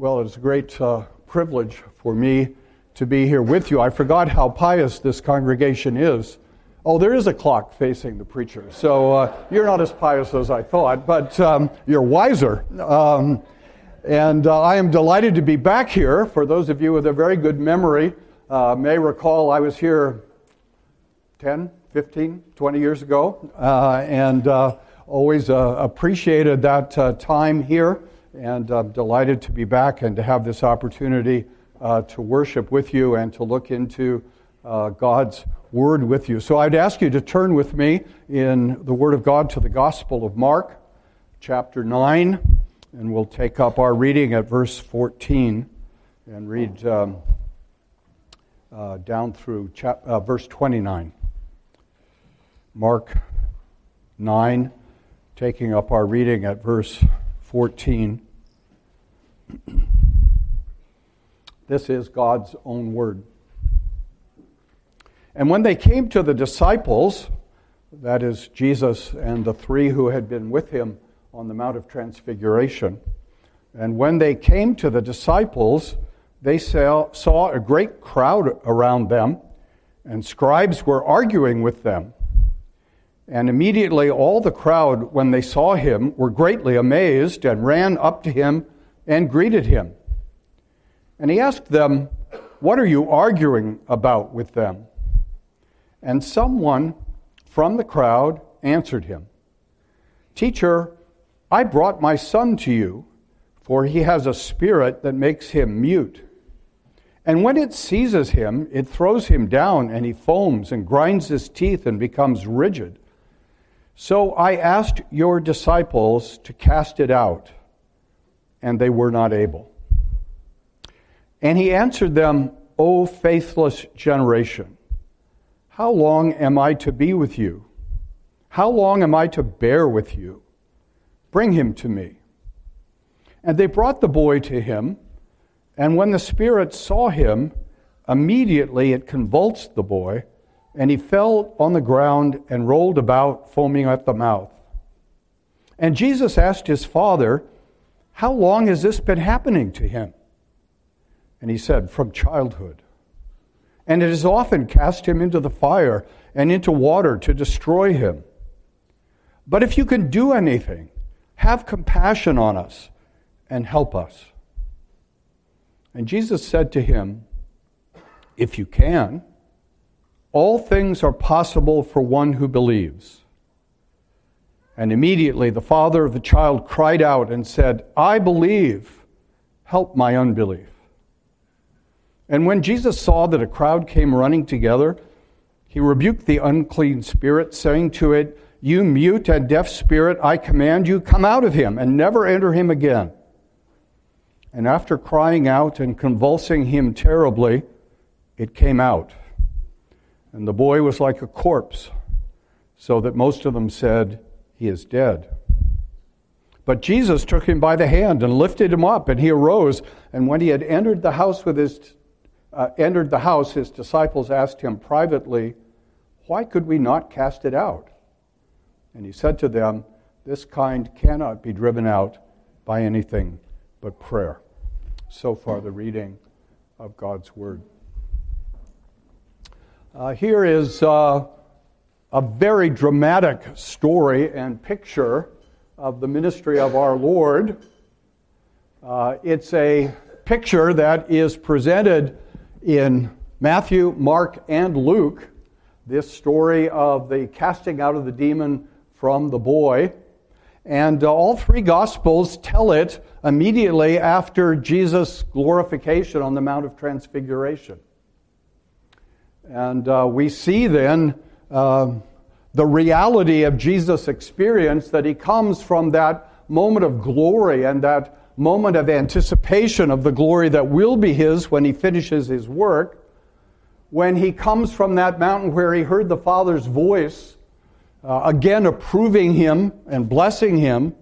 Well, it's a great uh, privilege for me to be here with you. I forgot how pious this congregation is. Oh, there is a clock facing the preacher, so uh, you're not as pious as I thought, but um, you're wiser. Um, and uh, I am delighted to be back here. For those of you with a very good memory, uh, may recall I was here 10, 15, 20 years ago, uh, and uh, always appreciated that time here and I'm delighted to be back and to have this opportunity uh, to worship with you and to look into uh, God's Word with you. So I'd ask you to turn with me in the Word of God to the Gospel of Mark, chapter 9, and we'll take up our reading at verse 14 and read um, uh, down through chap- uh, verse 29. Mark 9, taking up our reading at verse 14. This is God's own word. And when they came to the disciples, that is Jesus and the three who had been with him on the Mount of Transfiguration, and when they came to the disciples, they saw, saw a great crowd around them, and scribes were arguing with them. And immediately all the crowd, when they saw him, were greatly amazed and ran up to him and greeted him. And he asked them, What are you arguing about with them? And someone from the crowd answered him, Teacher, I brought my son to you, for he has a spirit that makes him mute. And when it seizes him, it throws him down, and he foams and grinds his teeth and becomes rigid. So I asked your disciples to cast it out, and they were not able. And he answered them, O faithless generation, how long am I to be with you? How long am I to bear with you? Bring him to me. And they brought the boy to him, and when the Spirit saw him, immediately it convulsed the boy and he fell on the ground and rolled about, foaming at the mouth. And Jesus asked his father, How long has this been happening to him? And he said, From childhood. And it has often cast him into the fire and into water to destroy him. But if you can do anything, have compassion on us and help us. And Jesus said to him, If you can, all things are possible for one who believes. And immediately the father of the child cried out and said, I believe, help my unbelief. And when Jesus saw that a crowd came running together, he rebuked the unclean spirit, saying to it, You mute and deaf spirit, I command you, come out of him and never enter him again. And after crying out and convulsing him terribly, it came out and the boy was like a corpse, so that most of them said, He is dead. But Jesus took him by the hand and lifted him up, and he arose. And when he had entered the house with his uh, entered the house, his disciples asked him privately, Why could we not cast it out? And he said to them, This kind cannot be driven out by anything but prayer. So far, the reading of God's word. Uh, here is uh, a very dramatic story and picture of the ministry of our Lord. Uh, it's a picture that is presented in Matthew, Mark, and Luke. This story of the casting out of the demon from the boy. And uh, all three Gospels tell it immediately after Jesus' glorification on the Mount of Transfiguration. And uh, we see then uh, the reality of Jesus' experience that he comes from that moment of glory and that moment of anticipation of the glory that will be his when he finishes his work. When he comes from that mountain where he heard the Father's voice, uh, again approving him and blessing him,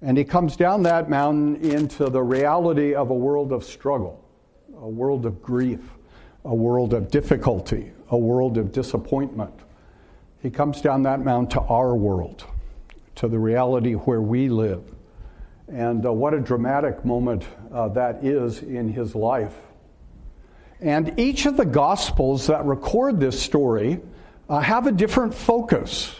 and he comes down that mountain into the reality of a world of struggle, a world of grief a world of difficulty, a world of disappointment. He comes down that mountain to our world, to the reality where we live. And uh, what a dramatic moment uh, that is in his life. And each of the Gospels that record this story uh, have a different focus.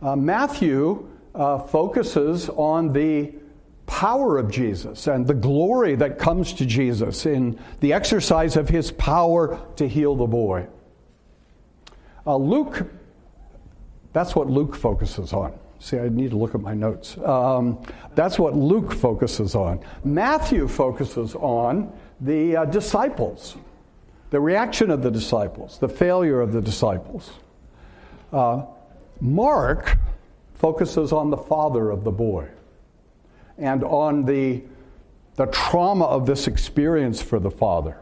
Uh, Matthew uh, focuses on the power of Jesus and the glory that comes to Jesus in the exercise of his power to heal the boy. Uh, Luke, that's what Luke focuses on. See, I need to look at my notes. Um, that's what Luke focuses on. Matthew focuses on the uh, disciples, the reaction of the disciples, the failure of the disciples. Uh, Mark focuses on the father of the boy and on the, the trauma of this experience for the father,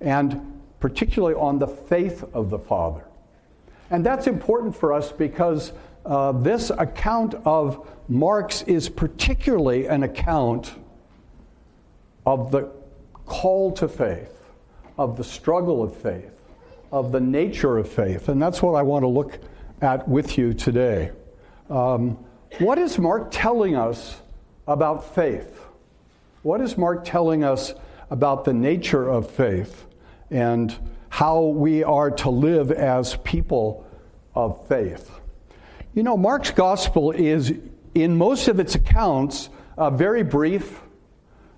and particularly on the faith of the father. And that's important for us because uh, this account of Mark's is particularly an account of the call to faith, of the struggle of faith, of the nature of faith. And that's what I want to look at with you today. Um, what is Mark telling us about faith? What is Mark telling us about the nature of faith and how we are to live as people of faith? You know, Mark's gospel is, in most of its accounts, uh, very brief.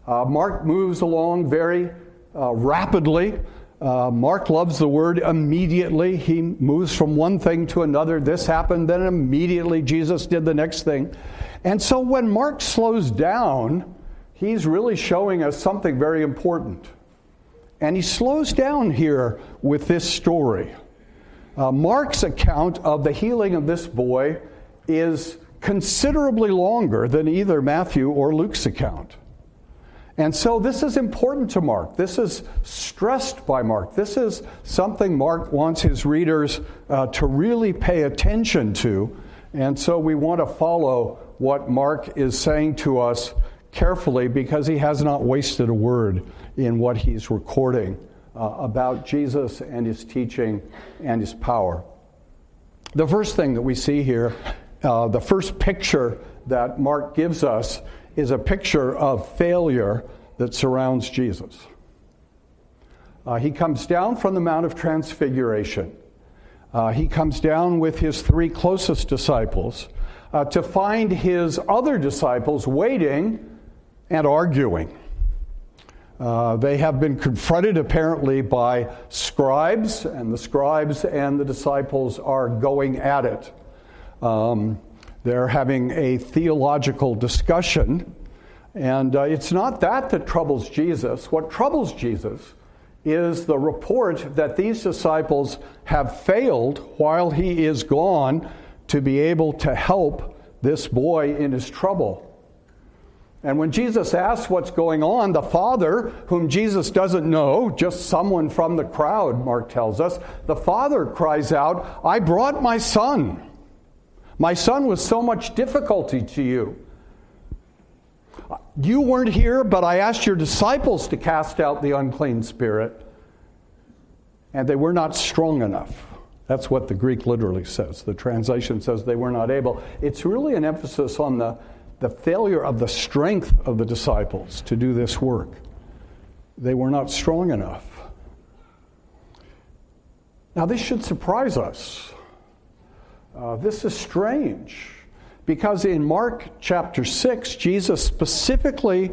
Uh, Mark moves along very uh, rapidly. Uh, Mark loves the word immediately. He moves from one thing to another. This happened, then immediately Jesus did the next thing. And so when Mark slows down, he's really showing us something very important. And he slows down here with this story. Uh, Mark's account of the healing of this boy is considerably longer than either Matthew or Luke's account. And so this is important to Mark. This is stressed by Mark. This is something Mark wants his readers uh, to really pay attention to. And so we want to follow what Mark is saying to us carefully because he has not wasted a word in what he's recording uh, about Jesus and his teaching and his power. The first thing that we see here, uh, the first picture that Mark gives us, is a picture of failure that surrounds Jesus. Uh, he comes down from the Mount of Transfiguration. Uh, he comes down with his three closest disciples uh, to find his other disciples waiting and arguing. Uh, they have been confronted apparently by scribes, and the scribes and the disciples are going at it. Um, they're having a theological discussion. And uh, it's not that that troubles Jesus. What troubles Jesus is the report that these disciples have failed while he is gone to be able to help this boy in his trouble. And when Jesus asks what's going on, the father, whom Jesus doesn't know, just someone from the crowd, Mark tells us, the father cries out, I brought my son. My son was so much difficulty to you. You weren't here, but I asked your disciples to cast out the unclean spirit, and they were not strong enough. That's what the Greek literally says. The translation says they were not able. It's really an emphasis on the, the failure of the strength of the disciples to do this work. They were not strong enough. Now, this should surprise us. Uh, this is strange because in Mark chapter 6, Jesus specifically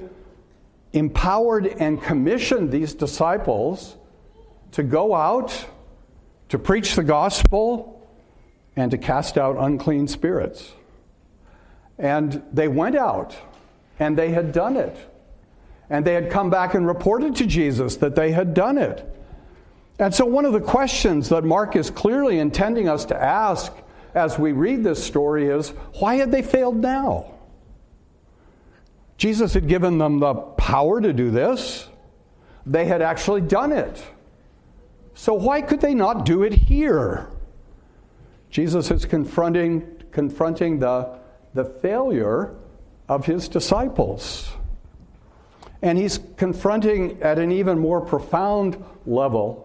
empowered and commissioned these disciples to go out, to preach the gospel, and to cast out unclean spirits. And they went out, and they had done it. And they had come back and reported to Jesus that they had done it. And so, one of the questions that Mark is clearly intending us to ask as we read this story is why had they failed now? Jesus had given them the power to do this, they had actually done it. So, why could they not do it here? Jesus is confronting, confronting the, the failure of his disciples. And he's confronting at an even more profound level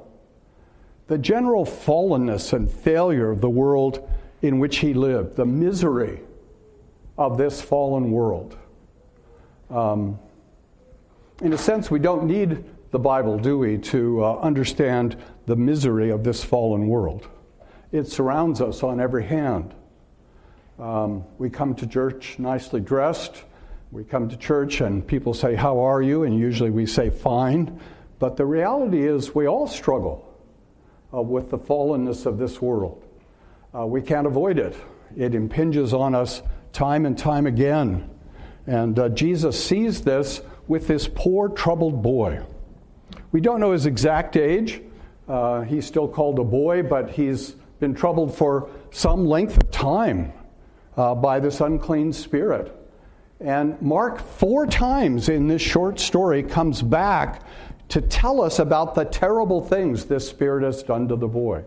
the general fallenness and failure of the world in which he lived, the misery of this fallen world. Um, in a sense, we don't need the Bible, do we, to uh, understand the misery of this fallen world. It surrounds us on every hand. Um, we come to church nicely dressed. We come to church and people say, How are you? And usually we say, Fine. But the reality is, we all struggle uh, with the fallenness of this world. Uh, we can't avoid it, it impinges on us time and time again. And uh, Jesus sees this with this poor, troubled boy. We don't know his exact age. Uh, he's still called a boy, but he's been troubled for some length of time uh, by this unclean spirit. And Mark, four times in this short story, comes back to tell us about the terrible things this spirit has done to the boy.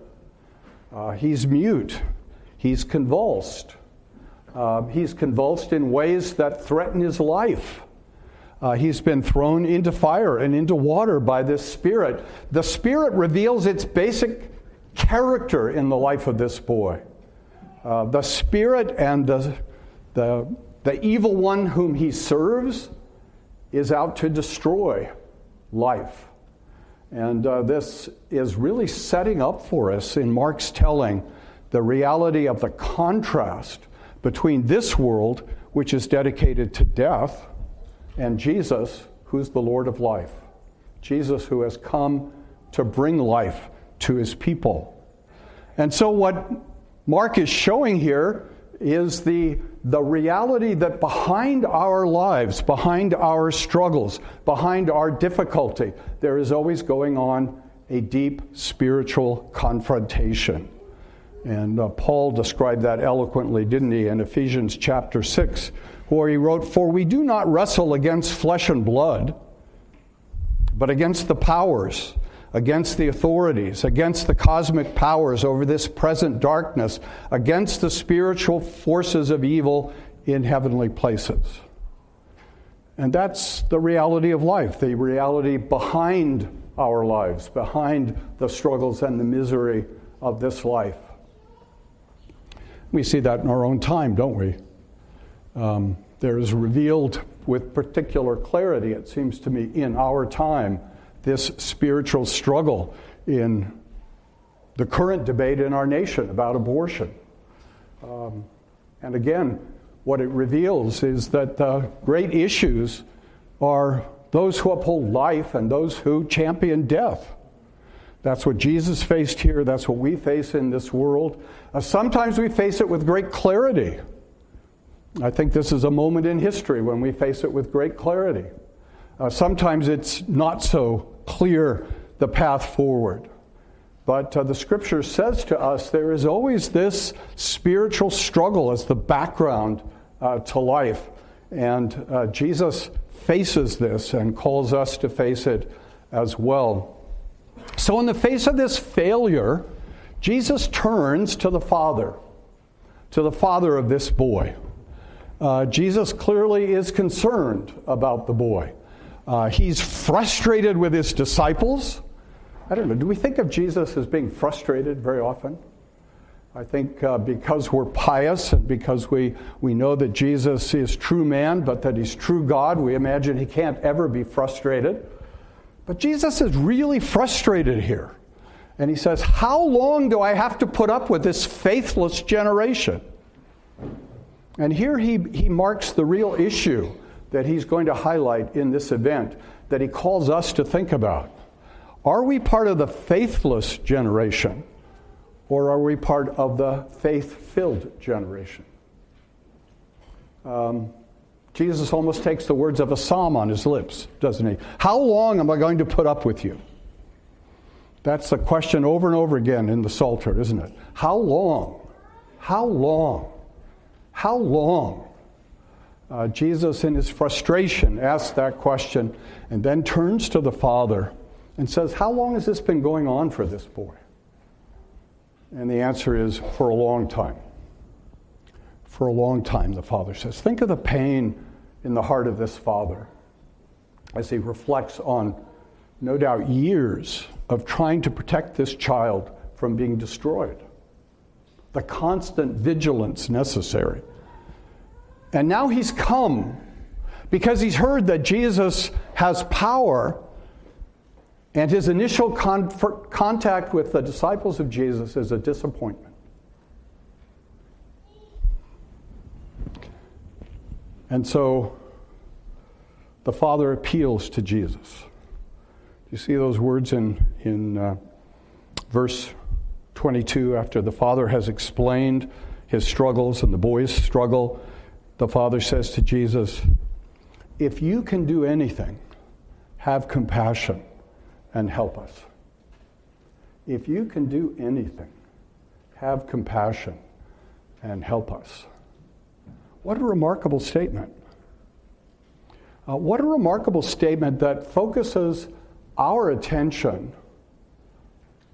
Uh, he's mute, he's convulsed, uh, he's convulsed in ways that threaten his life. Uh, he's been thrown into fire and into water by this spirit. The spirit reveals its basic character in the life of this boy. Uh, the spirit and the, the, the evil one whom he serves is out to destroy life. And uh, this is really setting up for us in Mark's telling the reality of the contrast between this world, which is dedicated to death, and Jesus, who's the Lord of life. Jesus, who has come to bring life to his people. And so, what Mark is showing here is the, the reality that behind our lives, behind our struggles, behind our difficulty, there is always going on a deep spiritual confrontation. And uh, Paul described that eloquently, didn't he, in Ephesians chapter 6, where he wrote, For we do not wrestle against flesh and blood, but against the powers against the authorities, against the cosmic powers over this present darkness, against the spiritual forces of evil in heavenly places. And that's the reality of life, the reality behind our lives, behind the struggles and the misery of this life. We see that in our own time, don't we? Um, there is revealed with particular clarity, it seems to me, in our time this spiritual struggle in the current debate in our nation about abortion. Um, and again, what it reveals is that the great issues are those who uphold life and those who champion death. That's what Jesus faced here. That's what we face in this world. Uh, sometimes we face it with great clarity. I think this is a moment in history when we face it with great clarity. Uh, sometimes it's not so clear the path forward. But uh, the scripture says to us there is always this spiritual struggle as the background uh, to life. And uh, Jesus faces this and calls us to face it as well. So, in the face of this failure, Jesus turns to the Father, to the Father of this boy. Uh, Jesus clearly is concerned about the boy. Uh, he's frustrated with his disciples. I don't know, do we think of Jesus as being frustrated very often? I think uh, because we're pious and because we, we know that Jesus is true man, but that he's true God, we imagine he can't ever be frustrated. But Jesus is really frustrated here. And he says, How long do I have to put up with this faithless generation? And here he, he marks the real issue that he's going to highlight in this event that he calls us to think about. Are we part of the faithless generation or are we part of the faith filled generation? Um, Jesus almost takes the words of a psalm on his lips, doesn't he? How long am I going to put up with you? That's the question over and over again in the Psalter, isn't it? How long? How long? How long? Uh, Jesus, in his frustration, asks that question and then turns to the Father and says, How long has this been going on for this boy? And the answer is, For a long time. For a long time, the Father says. Think of the pain in the heart of this Father as he reflects on, no doubt, years of trying to protect this child from being destroyed. The constant vigilance necessary and now he's come because he's heard that Jesus has power, and his initial con- contact with the disciples of Jesus is a disappointment. And so the Father appeals to Jesus. You see those words in, in uh, verse 22 after the Father has explained his struggles and the boy's struggle. The Father says to Jesus, If you can do anything, have compassion and help us. If you can do anything, have compassion and help us. What a remarkable statement. Uh, what a remarkable statement that focuses our attention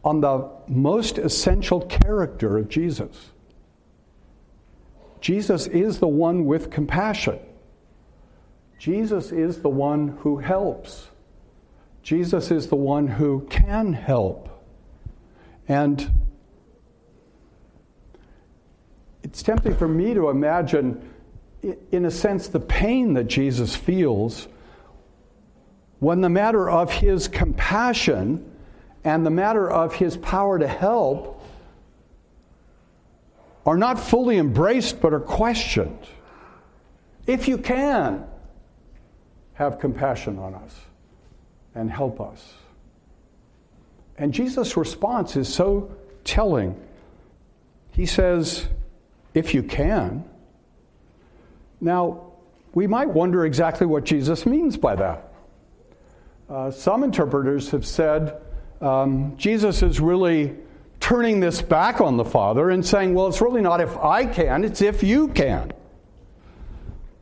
on the most essential character of Jesus. Jesus is the one with compassion. Jesus is the one who helps. Jesus is the one who can help. And it's tempting for me to imagine in a sense, the pain that Jesus feels when the matter of his compassion and the matter of his power to help are not fully embraced but are questioned. If you can, have compassion on us and help us. And Jesus' response is so telling. He says, If you can, now, we might wonder exactly what Jesus means by that. Uh, some interpreters have said um, Jesus is really turning this back on the Father and saying, well, it's really not if I can, it's if you can.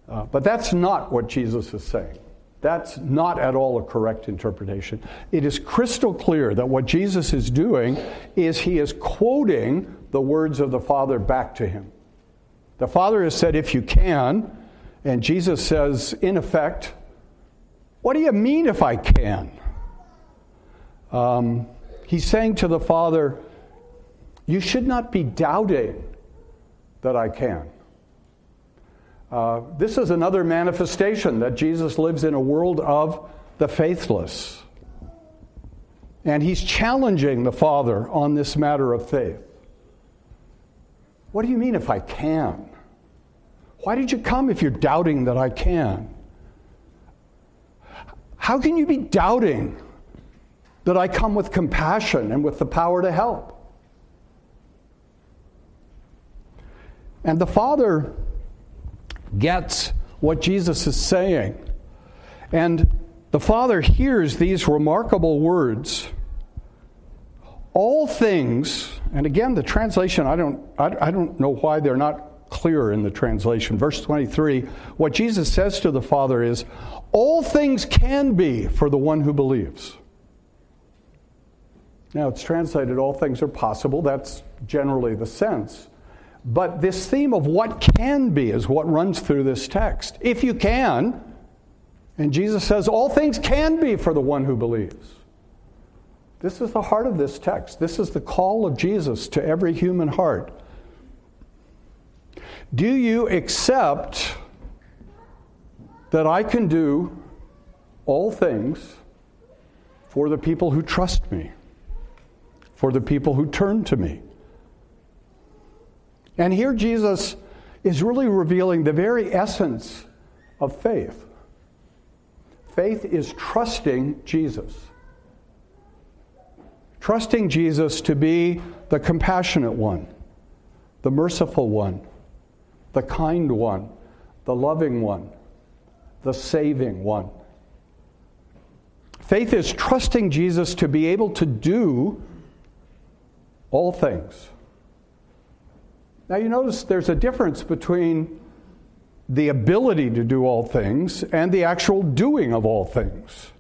Uh, but that's not what Jesus is saying. That's not at all a correct interpretation. It is crystal clear that what Jesus is doing is he is quoting the words of the Father back to him. The Father has said, if you can, and Jesus says, in effect, what do you mean if I can? Um, he's saying to the Father, you should not be doubting that I can. Uh, this is another manifestation that Jesus lives in a world of the faithless. And he's challenging the Father on this matter of faith. What do you mean if I can? Why did you come if you're doubting that I can? How can you be doubting that I come with compassion and with the power to help? And the Father gets what Jesus is saying. And the Father hears these remarkable words. All things, and again, the translation, I don't, I, I don't know why they're not clear in the translation. Verse 23 what Jesus says to the Father is, All things can be for the one who believes. Now, it's translated, All things are possible. That's generally the sense. But this theme of what can be is what runs through this text. If you can, and Jesus says, All things can be for the one who believes. This is the heart of this text. This is the call of Jesus to every human heart. Do you accept that I can do all things for the people who trust me, for the people who turn to me? And here Jesus is really revealing the very essence of faith. Faith is trusting Jesus. Trusting Jesus to be the compassionate one, the merciful one, the kind one, the loving one, the saving one. Faith is trusting Jesus to be able to do all things. Now, you notice there's a difference between the ability to do all things and the actual doing of all things.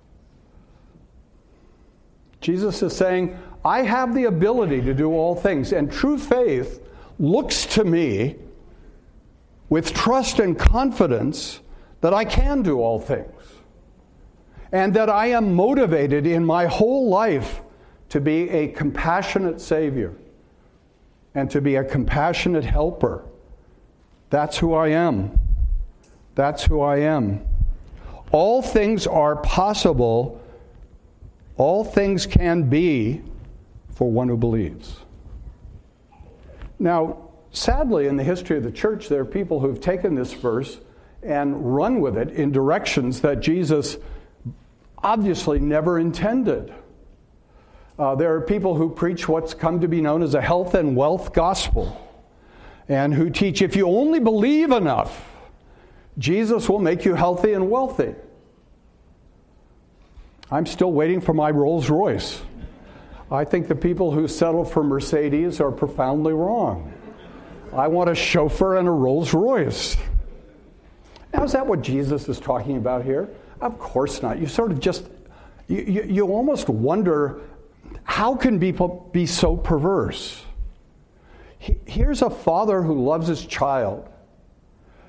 Jesus is saying, I have the ability to do all things, and true faith looks to me with trust and confidence that I can do all things and that I am motivated in my whole life to be a compassionate Savior and to be a compassionate helper. That's who I am. That's who I am. All things are possible, all things can be for one who believes. Now, sadly, in the history of the church, there are people who've taken this verse and run with it in directions that Jesus obviously never intended. Uh, there are people who preach what's come to be known as a health and wealth gospel and who teach if you only believe enough, Jesus will make you healthy and wealthy. I'm still waiting for my Rolls Royce. I think the people who settle for Mercedes are profoundly wrong. I want a chauffeur and a Rolls Royce. Now, is that what Jesus is talking about here? Of course not. You sort of just, you, you, you almost wonder how can people be so perverse? Here's a father who loves his child.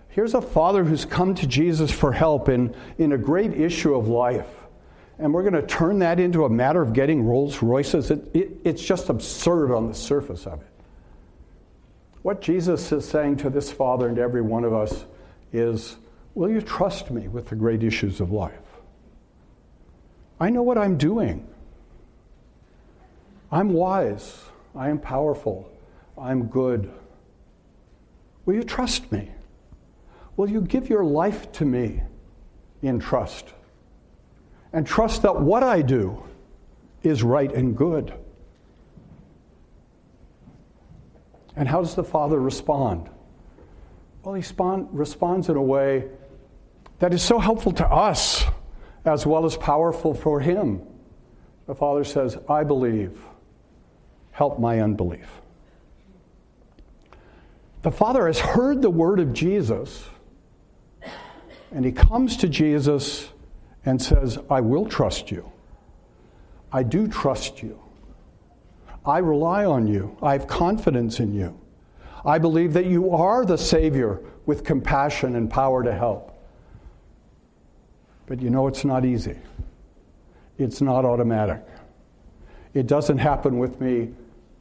Here's a father who's come to Jesus for help in, in a great issue of life. And we're going to turn that into a matter of getting Rolls Royces. It, it, it's just absurd on the surface of it. What Jesus is saying to this father and every one of us is Will you trust me with the great issues of life? I know what I'm doing. I'm wise. I am powerful. I'm good. Will you trust me? Will you give your life to me in trust? And trust that what I do is right and good. And how does the Father respond? Well, he spawn, responds in a way that is so helpful to us as well as powerful for him. The Father says, I believe, help my unbelief. The Father has heard the word of Jesus, and he comes to Jesus and says, I will trust you. I do trust you. I rely on you. I have confidence in you. I believe that you are the Savior with compassion and power to help. But you know, it's not easy, it's not automatic. It doesn't happen with me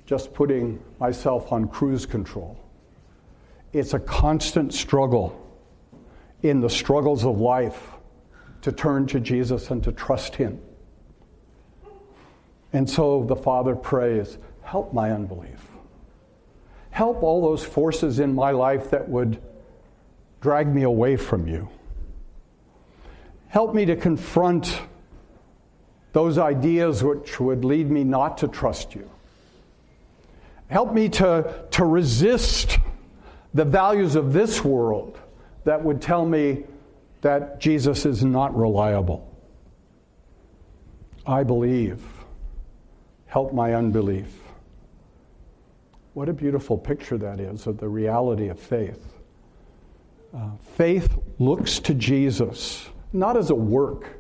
just putting myself on cruise control. It's a constant struggle in the struggles of life to turn to Jesus and to trust Him. And so the Father prays, Help my unbelief. Help all those forces in my life that would drag me away from you. Help me to confront those ideas which would lead me not to trust you. Help me to, to resist the values of this world that would tell me that Jesus is not reliable. I believe. Help my unbelief. What a beautiful picture that is of the reality of faith. Uh, faith looks to Jesus not as a work.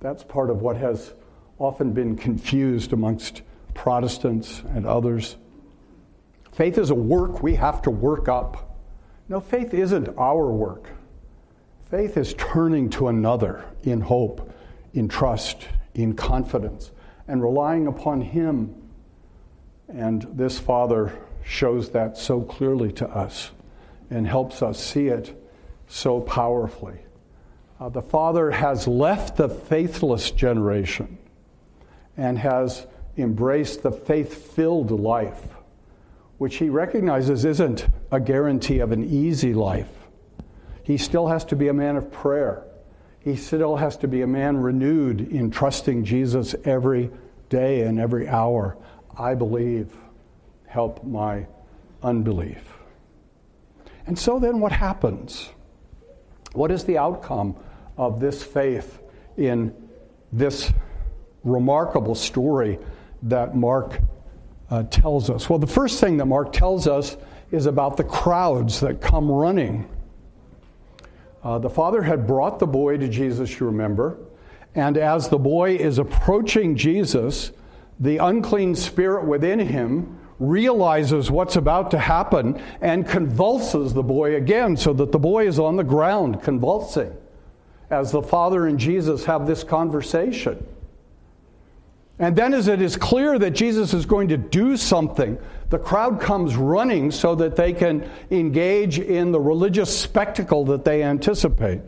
That's part of what has often been confused amongst Protestants and others. Faith is a work we have to work up. No, faith isn't our work. Faith is turning to another in hope, in trust, in confidence, and relying upon Him. And this Father shows that so clearly to us and helps us see it so powerfully. Uh, the Father has left the faithless generation and has embraced the faith filled life, which he recognizes isn't a guarantee of an easy life. He still has to be a man of prayer. He still has to be a man renewed in trusting Jesus every day and every hour. I believe. Help my unbelief. And so then what happens? What is the outcome of this faith in this remarkable story that Mark uh, tells us? Well, the first thing that Mark tells us is about the crowds that come running. Uh, the father had brought the boy to Jesus, you remember, and as the boy is approaching Jesus, the unclean spirit within him realizes what's about to happen and convulses the boy again so that the boy is on the ground convulsing as the Father and Jesus have this conversation. And then, as it is clear that Jesus is going to do something, the crowd comes running so that they can engage in the religious spectacle that they anticipate.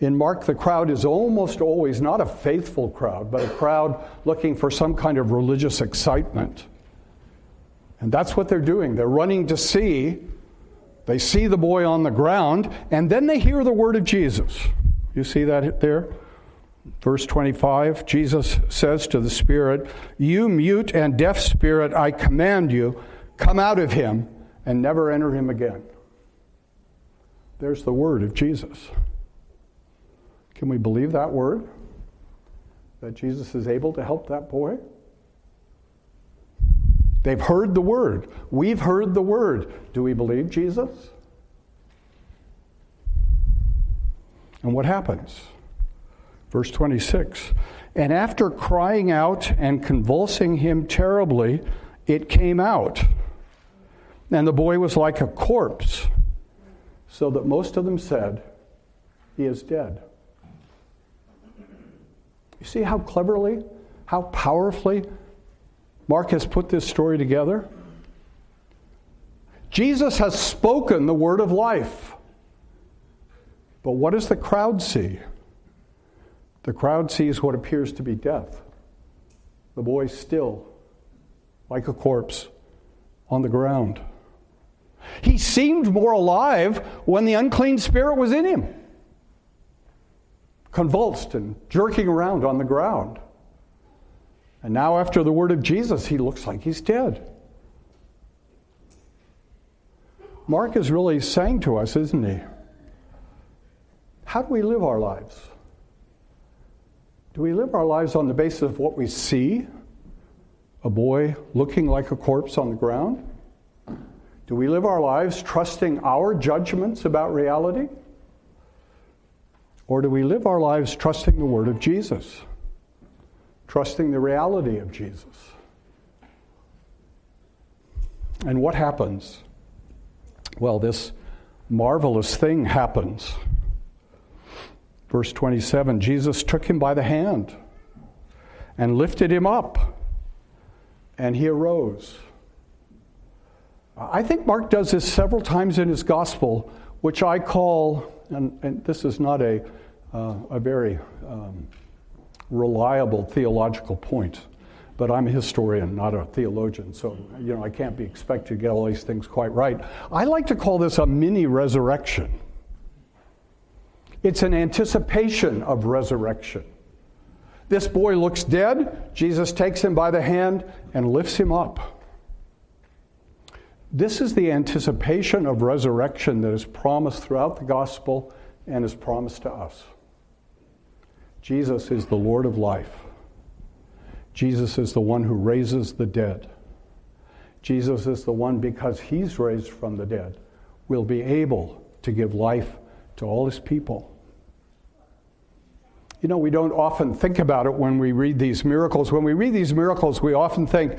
In Mark, the crowd is almost always not a faithful crowd, but a crowd looking for some kind of religious excitement. And that's what they're doing. They're running to see. They see the boy on the ground, and then they hear the word of Jesus. You see that there? Verse 25 Jesus says to the Spirit, You mute and deaf spirit, I command you, come out of him and never enter him again. There's the word of Jesus. Can we believe that word? That Jesus is able to help that boy? They've heard the word. We've heard the word. Do we believe Jesus? And what happens? Verse 26 And after crying out and convulsing him terribly, it came out. And the boy was like a corpse, so that most of them said, He is dead. You see how cleverly, how powerfully Mark has put this story together? Jesus has spoken the word of life. But what does the crowd see? The crowd sees what appears to be death. The boy still, like a corpse, on the ground. He seemed more alive when the unclean spirit was in him convulsed and jerking around on the ground. And now, after the word of Jesus, he looks like he's dead. Mark is really saying to us, isn't he? How do we live our lives? Do we live our lives on the basis of what we see? A boy looking like a corpse on the ground? Do we live our lives trusting our judgments about reality? Or do we live our lives trusting the word of Jesus? Trusting the reality of Jesus? And what happens? Well, this marvelous thing happens. Verse 27 Jesus took him by the hand and lifted him up, and he arose. I think Mark does this several times in his gospel, which I call and, and this is not a, uh, a very um, reliable theological point, but I'm a historian, not a theologian, so you know I can't be expected to get all these things quite right. I like to call this a mini resurrection. It's an anticipation of resurrection. This boy looks dead. Jesus takes him by the hand and lifts him up. This is the anticipation of resurrection that is promised throughout the gospel and is promised to us. Jesus is the Lord of life. Jesus is the one who raises the dead. Jesus is the one, because he's raised from the dead, will be able to give life to all his people. You know, we don't often think about it when we read these miracles. When we read these miracles, we often think,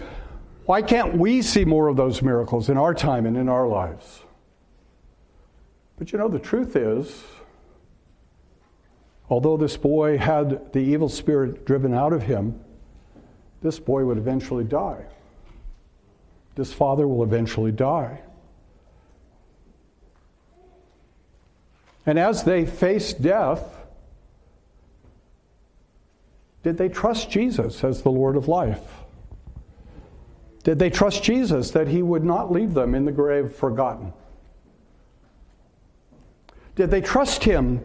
why can't we see more of those miracles in our time and in our lives? But you know, the truth is, although this boy had the evil spirit driven out of him, this boy would eventually die. This father will eventually die. And as they face death, did they trust Jesus as the Lord of life? Did they trust Jesus that he would not leave them in the grave forgotten? Did they trust him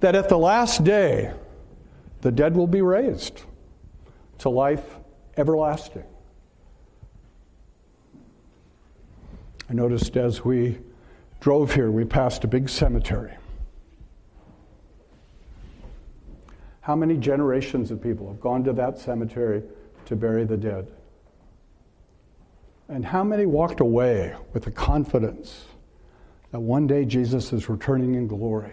that at the last day the dead will be raised to life everlasting? I noticed as we drove here, we passed a big cemetery. How many generations of people have gone to that cemetery to bury the dead? And how many walked away with the confidence that one day Jesus is returning in glory?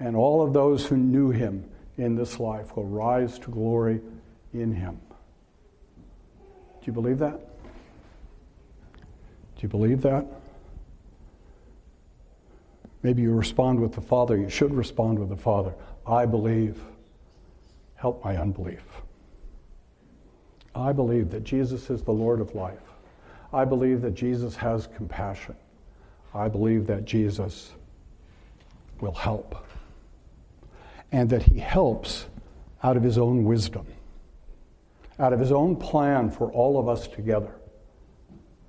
And all of those who knew him in this life will rise to glory in him. Do you believe that? Do you believe that? Maybe you respond with the Father. You should respond with the Father. I believe. Help my unbelief. I believe that Jesus is the Lord of life. I believe that Jesus has compassion. I believe that Jesus will help. and that he helps out of his own wisdom, out of his own plan for all of us together,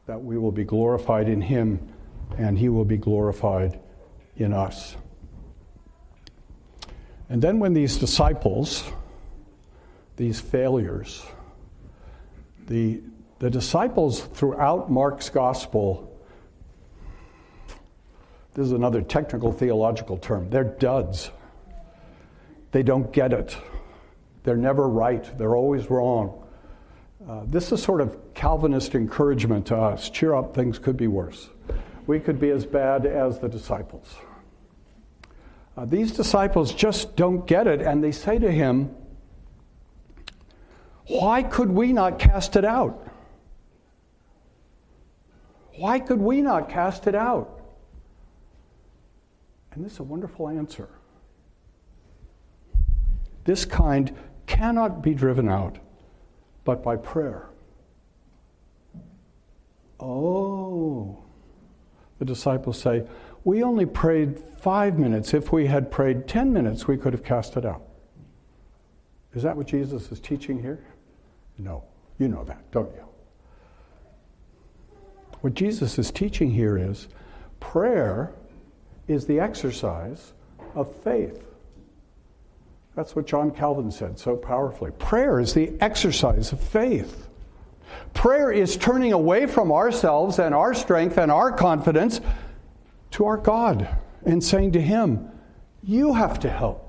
that we will be glorified in him and he will be glorified in us. And then when these disciples, these failures, the, the disciples throughout Mark's gospel, this is another technical theological term, they're duds. They don't get it. They're never right. They're always wrong. Uh, this is sort of Calvinist encouragement to us. Cheer up, things could be worse. We could be as bad as the disciples. Uh, these disciples just don't get it, and they say to him, Why could we not cast it out? Why could we not cast it out? And this is a wonderful answer. This kind cannot be driven out but by prayer. Oh, the disciples say, We only prayed five minutes. If we had prayed 10 minutes, we could have cast it out. Is that what Jesus is teaching here? No. You know that, don't you? What Jesus is teaching here is prayer is the exercise of faith. That's what John Calvin said so powerfully. Prayer is the exercise of faith. Prayer is turning away from ourselves and our strength and our confidence to our God and saying to Him, You have to help.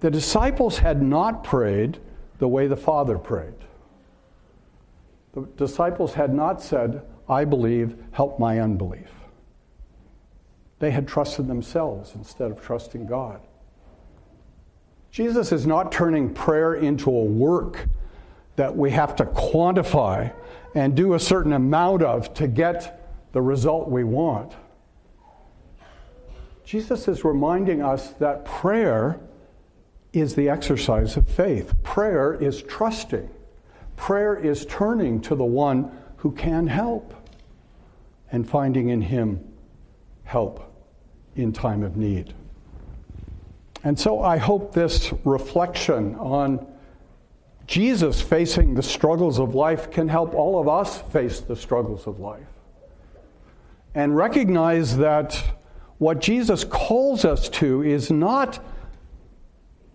The disciples had not prayed the way the Father prayed. The disciples had not said, I believe, help my unbelief. They had trusted themselves instead of trusting God. Jesus is not turning prayer into a work that we have to quantify and do a certain amount of to get the result we want. Jesus is reminding us that prayer is the exercise of faith. Prayer is trusting. Prayer is turning to the one who can help and finding in him help in time of need. And so I hope this reflection on Jesus facing the struggles of life can help all of us face the struggles of life. And recognize that what Jesus calls us to is not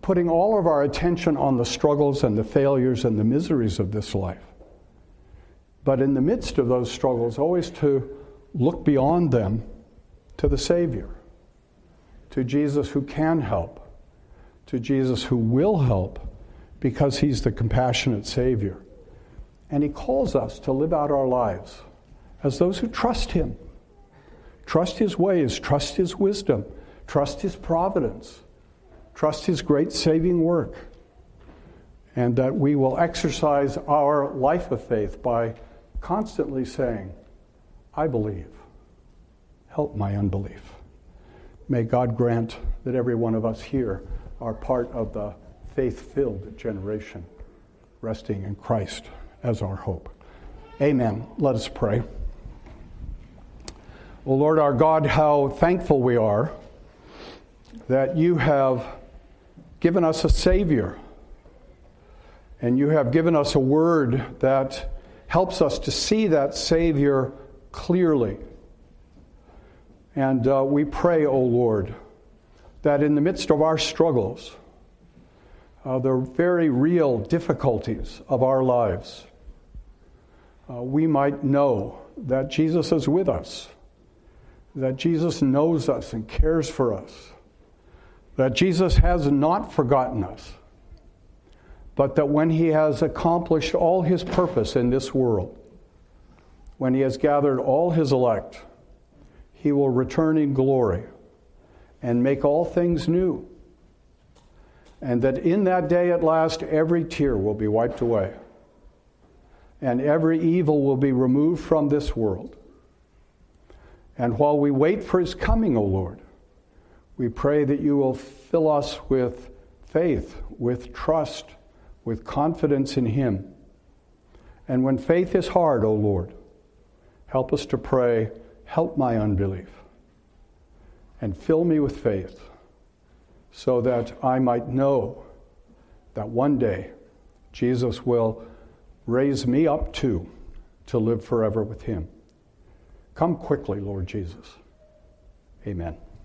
putting all of our attention on the struggles and the failures and the miseries of this life, but in the midst of those struggles, always to look beyond them to the Savior to Jesus who can help, to Jesus who will help because he's the compassionate Savior. And he calls us to live out our lives as those who trust him, trust his ways, trust his wisdom, trust his providence, trust his great saving work. And that we will exercise our life of faith by constantly saying, I believe. Help my unbelief. May God grant that every one of us here are part of the faith filled generation, resting in Christ as our hope. Amen. Let us pray. O Lord our God, how thankful we are that you have given us a Savior. And you have given us a word that helps us to see that Savior clearly. And uh, we pray, O oh Lord, that in the midst of our struggles, uh, the very real difficulties of our lives, uh, we might know that Jesus is with us, that Jesus knows us and cares for us, that Jesus has not forgotten us, but that when he has accomplished all his purpose in this world, when he has gathered all his elect, he will return in glory and make all things new. And that in that day at last, every tear will be wiped away, and every evil will be removed from this world. And while we wait for his coming, O Lord, we pray that you will fill us with faith, with trust, with confidence in Him. And when faith is hard, O oh Lord, help us to pray, help my unbelief, and fill me with faith so that I might know that one day Jesus will raise me up to to live forever with Him. Come quickly, Lord Jesus. Amen.